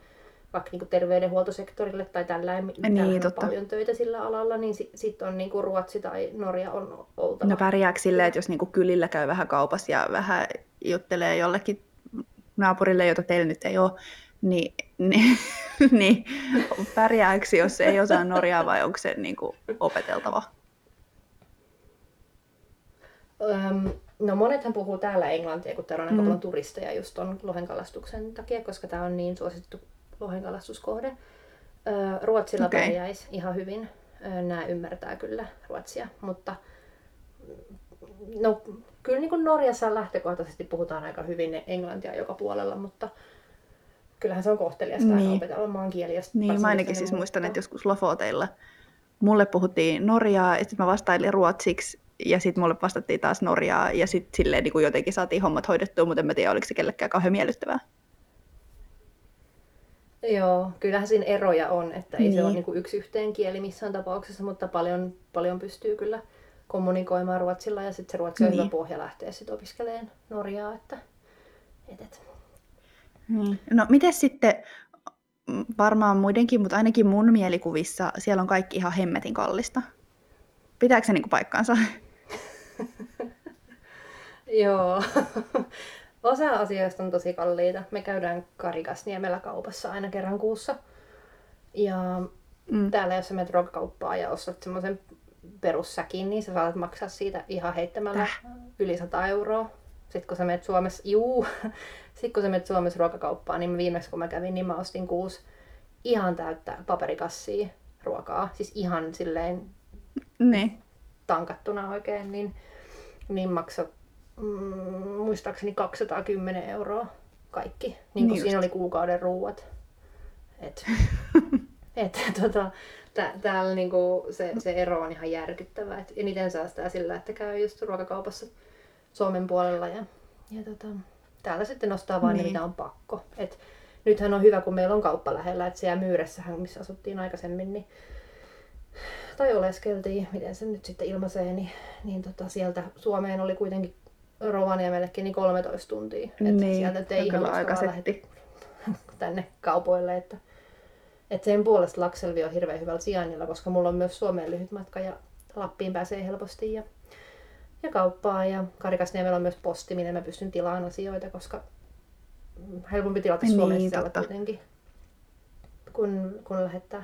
vaikka niinku terveydenhuoltosektorille tai tällä Niin, totta. paljon töitä sillä alalla, niin sitten sit on niinku Ruotsi tai Norja on oltava. No pärjääkö silleen, että jos niinku kylillä käy vähän kaupassa ja vähän juttelee jollekin naapurille, jota teillä nyt ei ole, niin, niin, niin pärjääkö, jos ei osaa norjaa vai onko se niinku opeteltava? Öm, no monethan puhuu täällä englantia, kun täällä on aika Mm. paljon turisteja just ton lohenkalastuksen takia, koska tämä on niin suosittu lohenkalastuskohde. Ruotsilla okay. pärjäisi ihan hyvin. Nämä ymmärtää kyllä ruotsia, mutta no, kyllä niin kuin Norjassa lähtökohtaisesti puhutaan aika hyvin englantia joka puolella, mutta kyllähän se on kohteliasta niin. Niin. opetella maan kieli. jos Niin, mä ainakin siis muistan, että joskus Lofoteilla mulle puhuttiin norjaa, ja sitten mä vastailin ruotsiksi, ja sitten mulle vastattiin taas norjaa, ja sitten silleen niin kuin jotenkin saatiin hommat hoidettua, mutta en mä tiedä, oliko se kellekään kauhean miellyttävää. Joo, kyllähän siinä eroja on, että ei se ole Niin. niin kuin yksi yhteen kieli missään tapauksessa, mutta paljon, paljon pystyy kyllä kommunikoimaan ruotsilla ja sitten se ruotsi on Niin. hyvä pohja lähteä sitten opiskelemaan Norjaa, että et, et. Niin. No miten sitten, varmaan muidenkin, mutta ainakin mun mielikuvissa siellä on kaikki ihan hemmetin kallista. Pitääkö se niinku paikkaansa? Joo, osa asioista on tosi kalliita. Me käydään Karikasniemellä kaupassa aina kerran kuussa. Ja mm. täällä jos sä menet ruokakauppaan ja ostat semmoisen perussäkin, niin sä saat maksaa siitä ihan heittämällä Täh. yli 100 euroa. Sitten kun sä menet Suomessa, juu, sitten kun sä menet Suomessa ruokakauppaan, niin viimeksi kun mä kävin, niin mä ostin kuusi ihan täyttä paperikassia ruokaa. Siis ihan silleen ne. tankattuna oikein, niin, niin maksoi mm, muistaakseni 210 euroa kaikki. Niin kuin niin siinä oli kuukauden ruuat. Et, et, tota, tä, täällä niinku se, se ero on ihan järkyttävä. Et eniten säästää sillä, että käy just ruokakaupassa Suomen puolella. Ja, ja tota, täällä sitten nostaa vain niin. mitä on pakko. Et nythän on hyvä, kun meillä on kauppa lähellä, että siellä Myyressähän, missä asuttiin aikaisemmin, niin tai oleskeltiin, miten se nyt sitten ilmaisee, niin, niin tota, sieltä Suomeen oli kuitenkin Rovaniemellekin niin 13 tuntia. Että niin, sieltä ei ihan aika tänne kaupoille. Että, että sen puolesta Lakselvi on hirveän hyvällä sijainnilla, koska mulla on myös Suomeen lyhyt matka ja Lappiin pääsee helposti ja, ja kauppaa. Ja Karikasniemellä on myös posti, minne mä pystyn tilaamaan asioita, koska helpompi tilata niin, Suomessa kuitenkin, kun, kun lähettää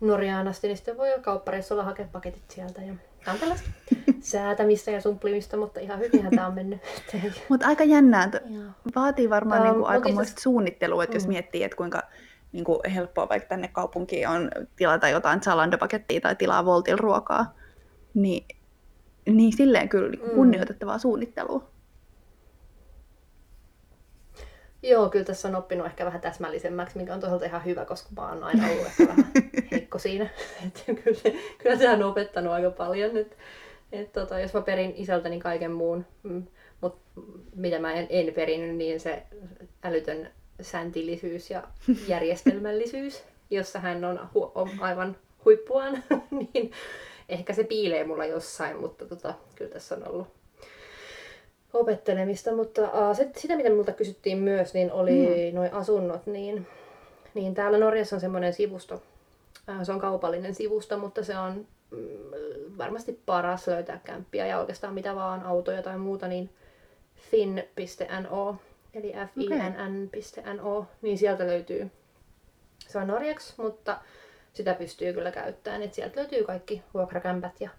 Norjaan asti, niin sitten voi kauppareissulla hakea paketit sieltä. Ja on tällaista säätämistä ja sumplimista, mutta ihan hyvinhän tämä on mennyt. mutta aika jännää. Vaatii varmaan um, niinku aikamoista itse... suunnittelua, että mm. jos miettii, että kuinka niin kuin helppoa vaikka tänne kaupunkiin on tilata jotain Zalando-pakettia tai tilaa Voltil ruokaa, niin, niin silleen kyllä mm. kunnioitettavaa suunnittelua. Joo, kyllä tässä on oppinut ehkä vähän täsmällisemmäksi, mikä on toisaalta ihan hyvä, koska mä oon aina ollut ehkä vähän heikko siinä. Että kyllä, kyllä tämä on opettanut aika paljon. Että, et tota, jos mä perin isältäni kaiken muun, mm, mutta mitä mä en, en perinyt, niin se älytön säntillisyys ja järjestelmällisyys, jossa hän on, hu- on aivan huippuaan, niin ehkä se piilee mulla jossain, mutta tota, kyllä tässä on ollut opettelemista, mutta uh, se, sitä mitä minulta kysyttiin myös, niin oli mm. noin asunnot, niin, niin täällä Norjassa on semmoinen sivusto, uh, se on kaupallinen sivusto, mutta se on mm, varmasti paras löytää kämppiä ja oikeastaan mitä vaan, autoja tai muuta, niin fin.no, eli finn.no, niin sieltä löytyy, se on norjaksi, mutta sitä pystyy kyllä käyttämään, että sieltä löytyy kaikki vuokrakämpät ja,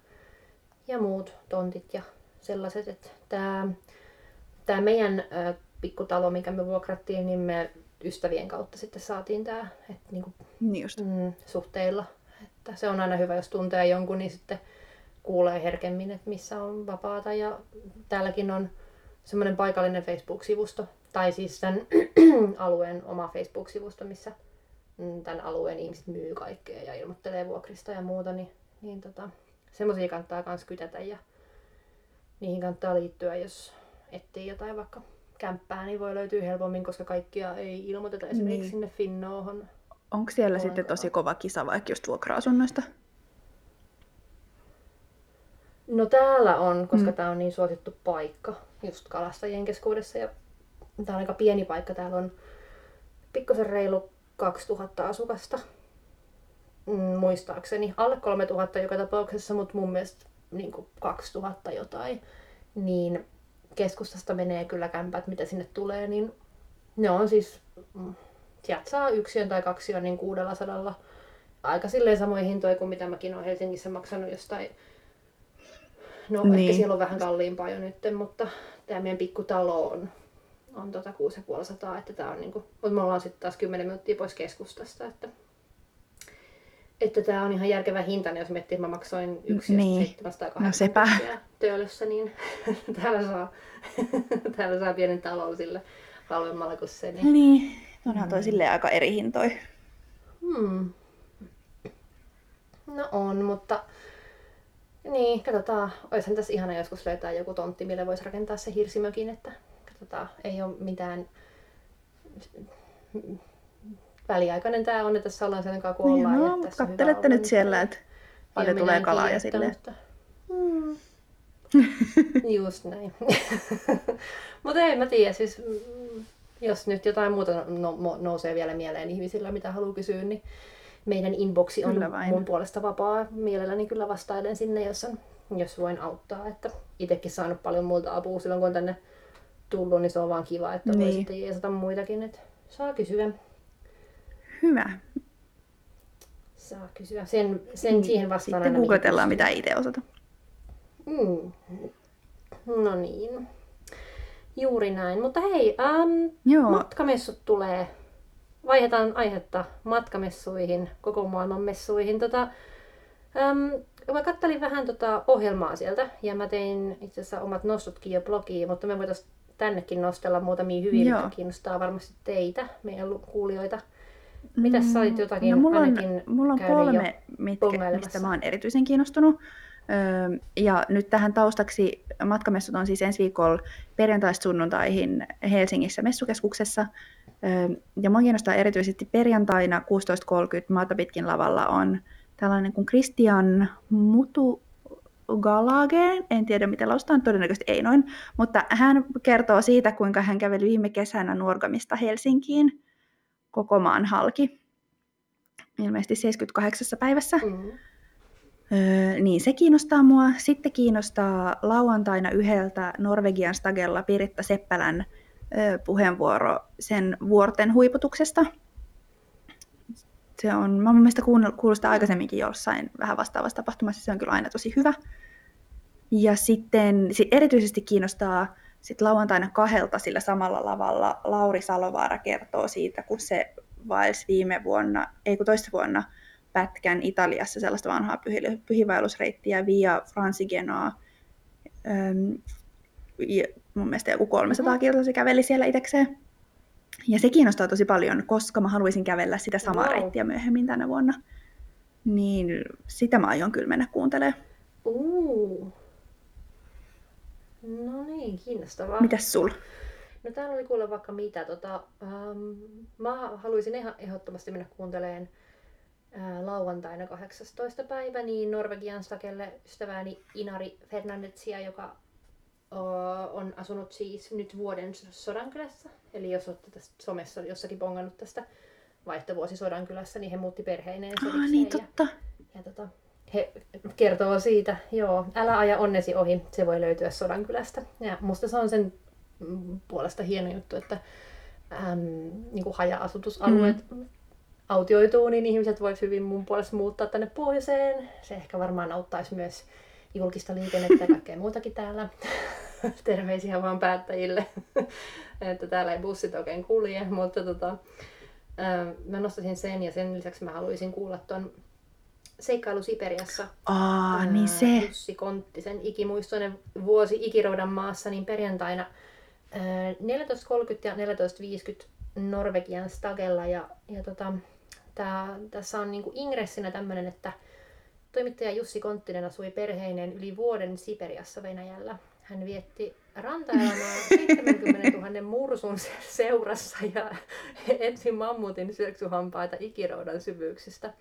ja muut tontit ja sellaiset, että tämä, tämä meidän ä, pikkutalo, mikä me vuokrattiin, niin me ystävien kautta sitten saatiin tämä että niinku, niin just. Mm, suhteilla. Että se on aina hyvä, jos tuntee jonkun, niin sitten kuulee herkemmin, että missä on vapaata. Ja täälläkin on semmoinen paikallinen Facebook-sivusto, tai siis tämän alueen oma Facebook-sivusto, missä mm, tämän alueen ihmiset myy kaikkea ja ilmoittelee vuokrista ja muuta, niin, niin tota, semmoisia kannattaa myös kytätä ja niihin kannattaa liittyä, jos etsii jotain vaikka kämppää, niin voi löytyä helpommin, koska kaikkia ei ilmoiteta esimerkiksi niin. sinne Finnoohon. Onko siellä Ollenkaan. sitten tosi kova kisa vaikka just vuokra-asunnoista? No täällä on, koska mm. tämä on niin suosittu paikka just kalastajien keskuudessa ja tämä on aika pieni paikka. Täällä on pikkusen reilu 2000 asukasta mm, muistaakseni. Alle 3000 joka tapauksessa, mutta mun mielestä niin kuin 2000 jotain, niin keskustasta menee kyllä kämpät, mitä sinne tulee, niin ne on siis, mm, sieltä saa yksiön tai kaksi niin kuudella sadalla. Aika silleen samoin hintoja kuin mitä mäkin olen Helsingissä maksanut jostain No niin. ehkä siellä on vähän kalliimpaa jo nyt, mutta tämä meidän pikkutalo on, on tota 6500, että tää on niinku, mutta me ollaan sitten taas 10 minuuttia pois keskustasta, että että tämä on ihan järkevä hinta, niin jos miettii, että mä maksoin yksi niin. 780 no töölössä, niin täällä saa, täällä saa pienen talon sille halvemmalla kuin se. Niin, niin. onhan toi mm. silleen aika eri hintoi. Hmm. No on, mutta niin, katsotaan. Olisihan tässä ihana joskus löytää joku tontti, millä voisi rakentaa se hirsimökin, että katsotaan, ei ole mitään väliaikainen tämä on, että tässä ollaan sen kanssa kun ollaan. Niin, no, mutta kattelette nyt siellä, että paljon tulee kalaa ja silleen. Mutta... Hmm. Just näin. mutta ei mä tiedä, siis mm, jos nyt jotain muuta no, nousee vielä mieleen ihmisillä, mitä haluaa kysyä, niin meidän inboxi on mun puolesta vapaa. Mielelläni kyllä vastailen sinne, jos, on, jos voin auttaa. Että itsekin saanut paljon muulta apua silloin, kun on tänne tullut, niin se on vaan kiva, että niin. voi Niin. sitten muitakin, että saa kysyä. Hyvä. Saa kysyä. Sen, sen siihen vastaan Niin. Sitten googletellaan, mitä itse osata. Mm. No niin. Juuri näin. Mutta hei, ähm, Joo. matkamessut tulee. Vaihdetaan aihetta matkamessuihin, koko maailman messuihin. Tota, ähm, mä kattelin vähän tota ohjelmaa sieltä ja mä tein itse asiassa omat nostotkin jo blogiin, mutta me voitaisiin tännekin nostella muutamia hyviä, Joo. jotka kiinnostaa varmasti teitä, meidän kuulijoita. Mitäs sä olit jotakin no, mulla on, mulla on kolme, mitkä, mistä mä oon erityisen kiinnostunut. Öö, ja nyt tähän taustaksi matkamessut on siis ensi viikolla perjantaista sunnuntaihin Helsingissä messukeskuksessa. Öö, ja mua kiinnostaa erityisesti perjantaina 16.30 maata pitkin lavalla on tällainen kuin Christian Mutu Galage, en tiedä miten lausutaan, todennäköisesti ei noin, mutta hän kertoo siitä, kuinka hän käveli viime kesänä Nuorgamista Helsinkiin koko maan halki, ilmeisesti 78 päivässä. Mm. Öö, niin se kiinnostaa mua. Sitten kiinnostaa lauantaina yhdeltä Norvegian stagella Piritta Seppälän öö, puheenvuoro sen vuorten huiputuksesta. Se on, mä mun mielestä sitä aikaisemminkin jossain vähän vastaavassa tapahtumassa, se on kyllä aina tosi hyvä. Ja sitten sit erityisesti kiinnostaa sit lauantaina kahdelta sillä samalla lavalla Lauri Salovaara kertoo siitä, kun se vaelsi viime vuonna, ei kun toista vuonna, pätkän Italiassa sellaista vanhaa pyhi- pyhivaellusreittiä Via Francigenoa. Öm, ja mun mielestä joku 300 Mhm. kilsaa se käveli siellä itsekseen. Ja se kiinnostaa tosi paljon, koska mä haluaisin kävellä sitä samaa Wow. reittiä myöhemmin tänä vuonna. Niin sitä mä aion kyllä mennä kuuntelemaan. Uh. No niin, kiinnostavaa. Mitäs sul? No täällä oli kuule vaikka mitä. Tota, ähm, mä haluaisin ihan ehdottomasti mennä kuuntelemaan äh, lauantaina 18. päivä niin Norvegian stakelle ystävääni Inari Fernandetsia, joka äh, on asunut siis nyt vuoden Sodankylässä. Eli jos olette tästä somessa jossakin bongannut tästä vaihtovuosi Sodankylässä, niin he muutti perheineen Ah, niin ja- totta. ja tota, he kertoo siitä, joo, älä aja onnesi ohi, se voi löytyä Sodankylästä. Ja musta se on sen puolesta hieno juttu, että äm, niin kuin haja-asutusalueet mm. autioituu, niin ihmiset voisivat hyvin mun puolesta muuttaa tänne pohjoiseen. Se ehkä varmaan auttaisi myös julkista liikennettä ja kaikkea muutakin täällä. Terveisiä vaan päättäjille, että täällä ei bussit oikein kulje, mutta tota, ää, mä nostaisin sen ja sen lisäksi mä haluaisin kuulla tuon Seikkailu Siperiassa. Aa, ää, niin se. Jussi Konttisen ikimuistoinen vuosi Ikiroudan maassa, niin perjantaina ää, 14.30 ja 14.50 Norvegian Stagella. Ja, ja tota, tää, tässä on niinku ingressinä tämmöinen, että toimittaja Jussi Konttinen asui perheineen yli vuoden Siperiassa Venäjällä. Hän vietti rantaelämää 70 000 mursun se- seurassa ja etsi mammutin syöksyhampaita ikiroudan syvyyksistä.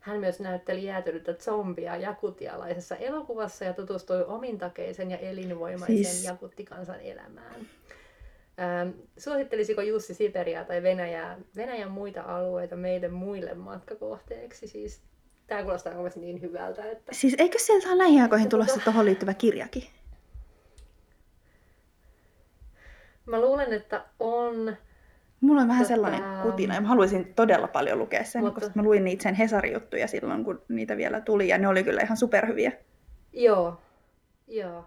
Hän myös näytteli jäätynyttä zombia jakutialaisessa elokuvassa ja tutustui omintakeisen ja elinvoimaisen Siis- jakuttikansan elämään. Ähm, suosittelisiko Jussi Siperiaa tai Venäjää, Venäjän muita alueita meidän muille matkakohteeksi? Siis, tämä kuulostaa mielestä niin hyvältä, että Siis eikö sieltä ole näihin aikoihin Että tulossa tuohon liittyvä kirjakin? mä luulen, että on. Mulla on vähän Tota- sellainen kutina ja mä haluaisin todella paljon lukea sen, Mutta- koska mä luin niitä sen Hesari-juttuja silloin, kun niitä vielä tuli ja ne oli kyllä ihan superhyviä. Joo, joo,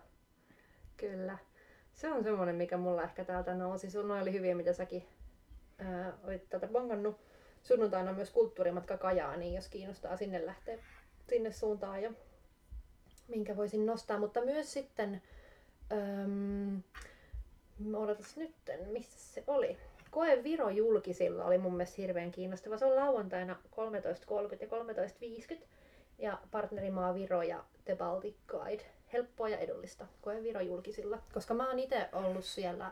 kyllä. Se on semmoinen, mikä mulla ehkä täältä nousi. Sun oli hyviä, mitä säkin ää, olit tätä bongannut. Sunnuntaina on myös kulttuurimatka Kajaaniin, jos kiinnostaa sinne lähteä sinne suuntaan ja minkä voisin nostaa. Mutta myös sitten, äm, odotas nytten, missä se oli? Koe Viro julkisilla oli mun mielestä hirveän kiinnostava. Se on lauantaina 13.30 ja 13.50 ja partnerimaa Viro ja The Baltic Guide. Helppoa ja edullista. Koe Viro julkisilla. Koska mä oon itse ollut siellä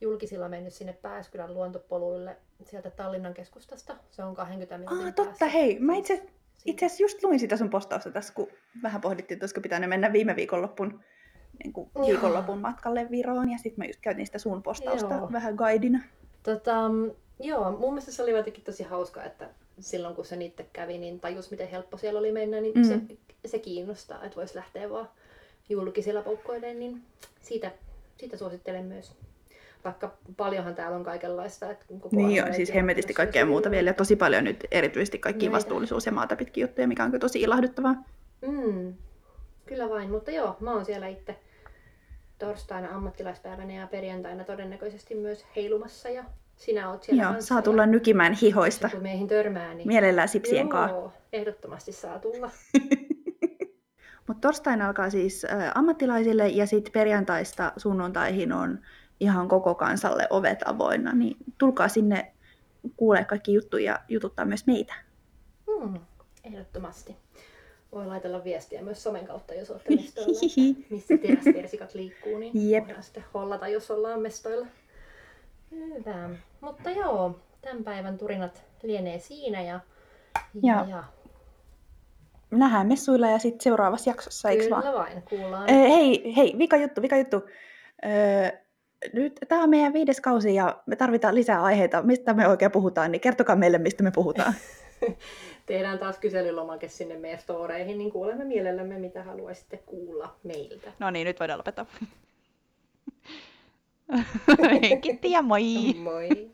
julkisilla mennyt sinne Pääskylän luontopoluille sieltä Tallinnan keskustasta. Se on 20 minuutin Aa, totta, päässä. hei. Mä itse, Siitä. itse asiassa just luin sitä sun postausta tässä, kun vähän pohdittiin, että olisiko pitänyt mennä viime viikonloppun, niin kuin viikonlopun matkalle Viroon. Ja sitten mä just käytin sitä sun postausta Joo. vähän guidina. Tota, mm, joo, mun mielestä se oli jotenkin tosi hauska, että silloin kun se niitä kävi, niin tajus miten helppo siellä oli mennä, niin Mm. se, se kiinnostaa, että voisi lähteä vaan julkisilla poukkoilemaan, niin siitä, siitä suosittelen myös. vaikka paljonhan täällä on kaikenlaista. Että koko Niin on, siis hemmetisti kaikkea muuta vielä ja tosi paljon nyt erityisesti kaikki Näitä. vastuullisuus ja maata pitkin juttuja, mikä on kyllä tosi ilahduttavaa. Mm, kyllä vain, mutta joo, mä oon siellä itse torstaina ammattilaispäivänä ja perjantaina todennäköisesti myös heilumassa ja sinä oot siellä Joo, saa tulla nykimään hihoista. kun meihin törmää, niin Mielellään sipsien joo, ehdottomasti saa tulla. Mutta torstaina alkaa siis ä, ammattilaisille ja sitten perjantaista sunnuntaihin on ihan koko kansalle ovet avoinna. Niin tulkaa sinne kuulee kaikki juttuja ja jututtaa myös meitä. Mm, ehdottomasti. Voi laitella viestiä myös somen kautta, jos olette mestoilla, missä teräspersikat liikkuu, niin Jep. voidaan sitten hollata, jos ollaan mestoilla. Hyvä. Mutta joo, tämän päivän turinat lienee siinä ja, ja, ja Nähdään messuilla ja sitten seuraavassa jaksossa, eikö kyllä vaan? vain, kuullaan. Ö, hei, hei, vika juttu, vika juttu. Öö, nyt tämä on meidän viides kausi ja me tarvitaan lisää aiheita. Mistä me oikein puhutaan, niin kertokaa meille, mistä me puhutaan. Tehdään taas kyselylomake sinne meidän storeihin, niin kuulemme mielellämme, mitä haluaisitte kuulla meiltä. No niin, nyt voidaan lopettaa. Kiitti ja moi! Moi!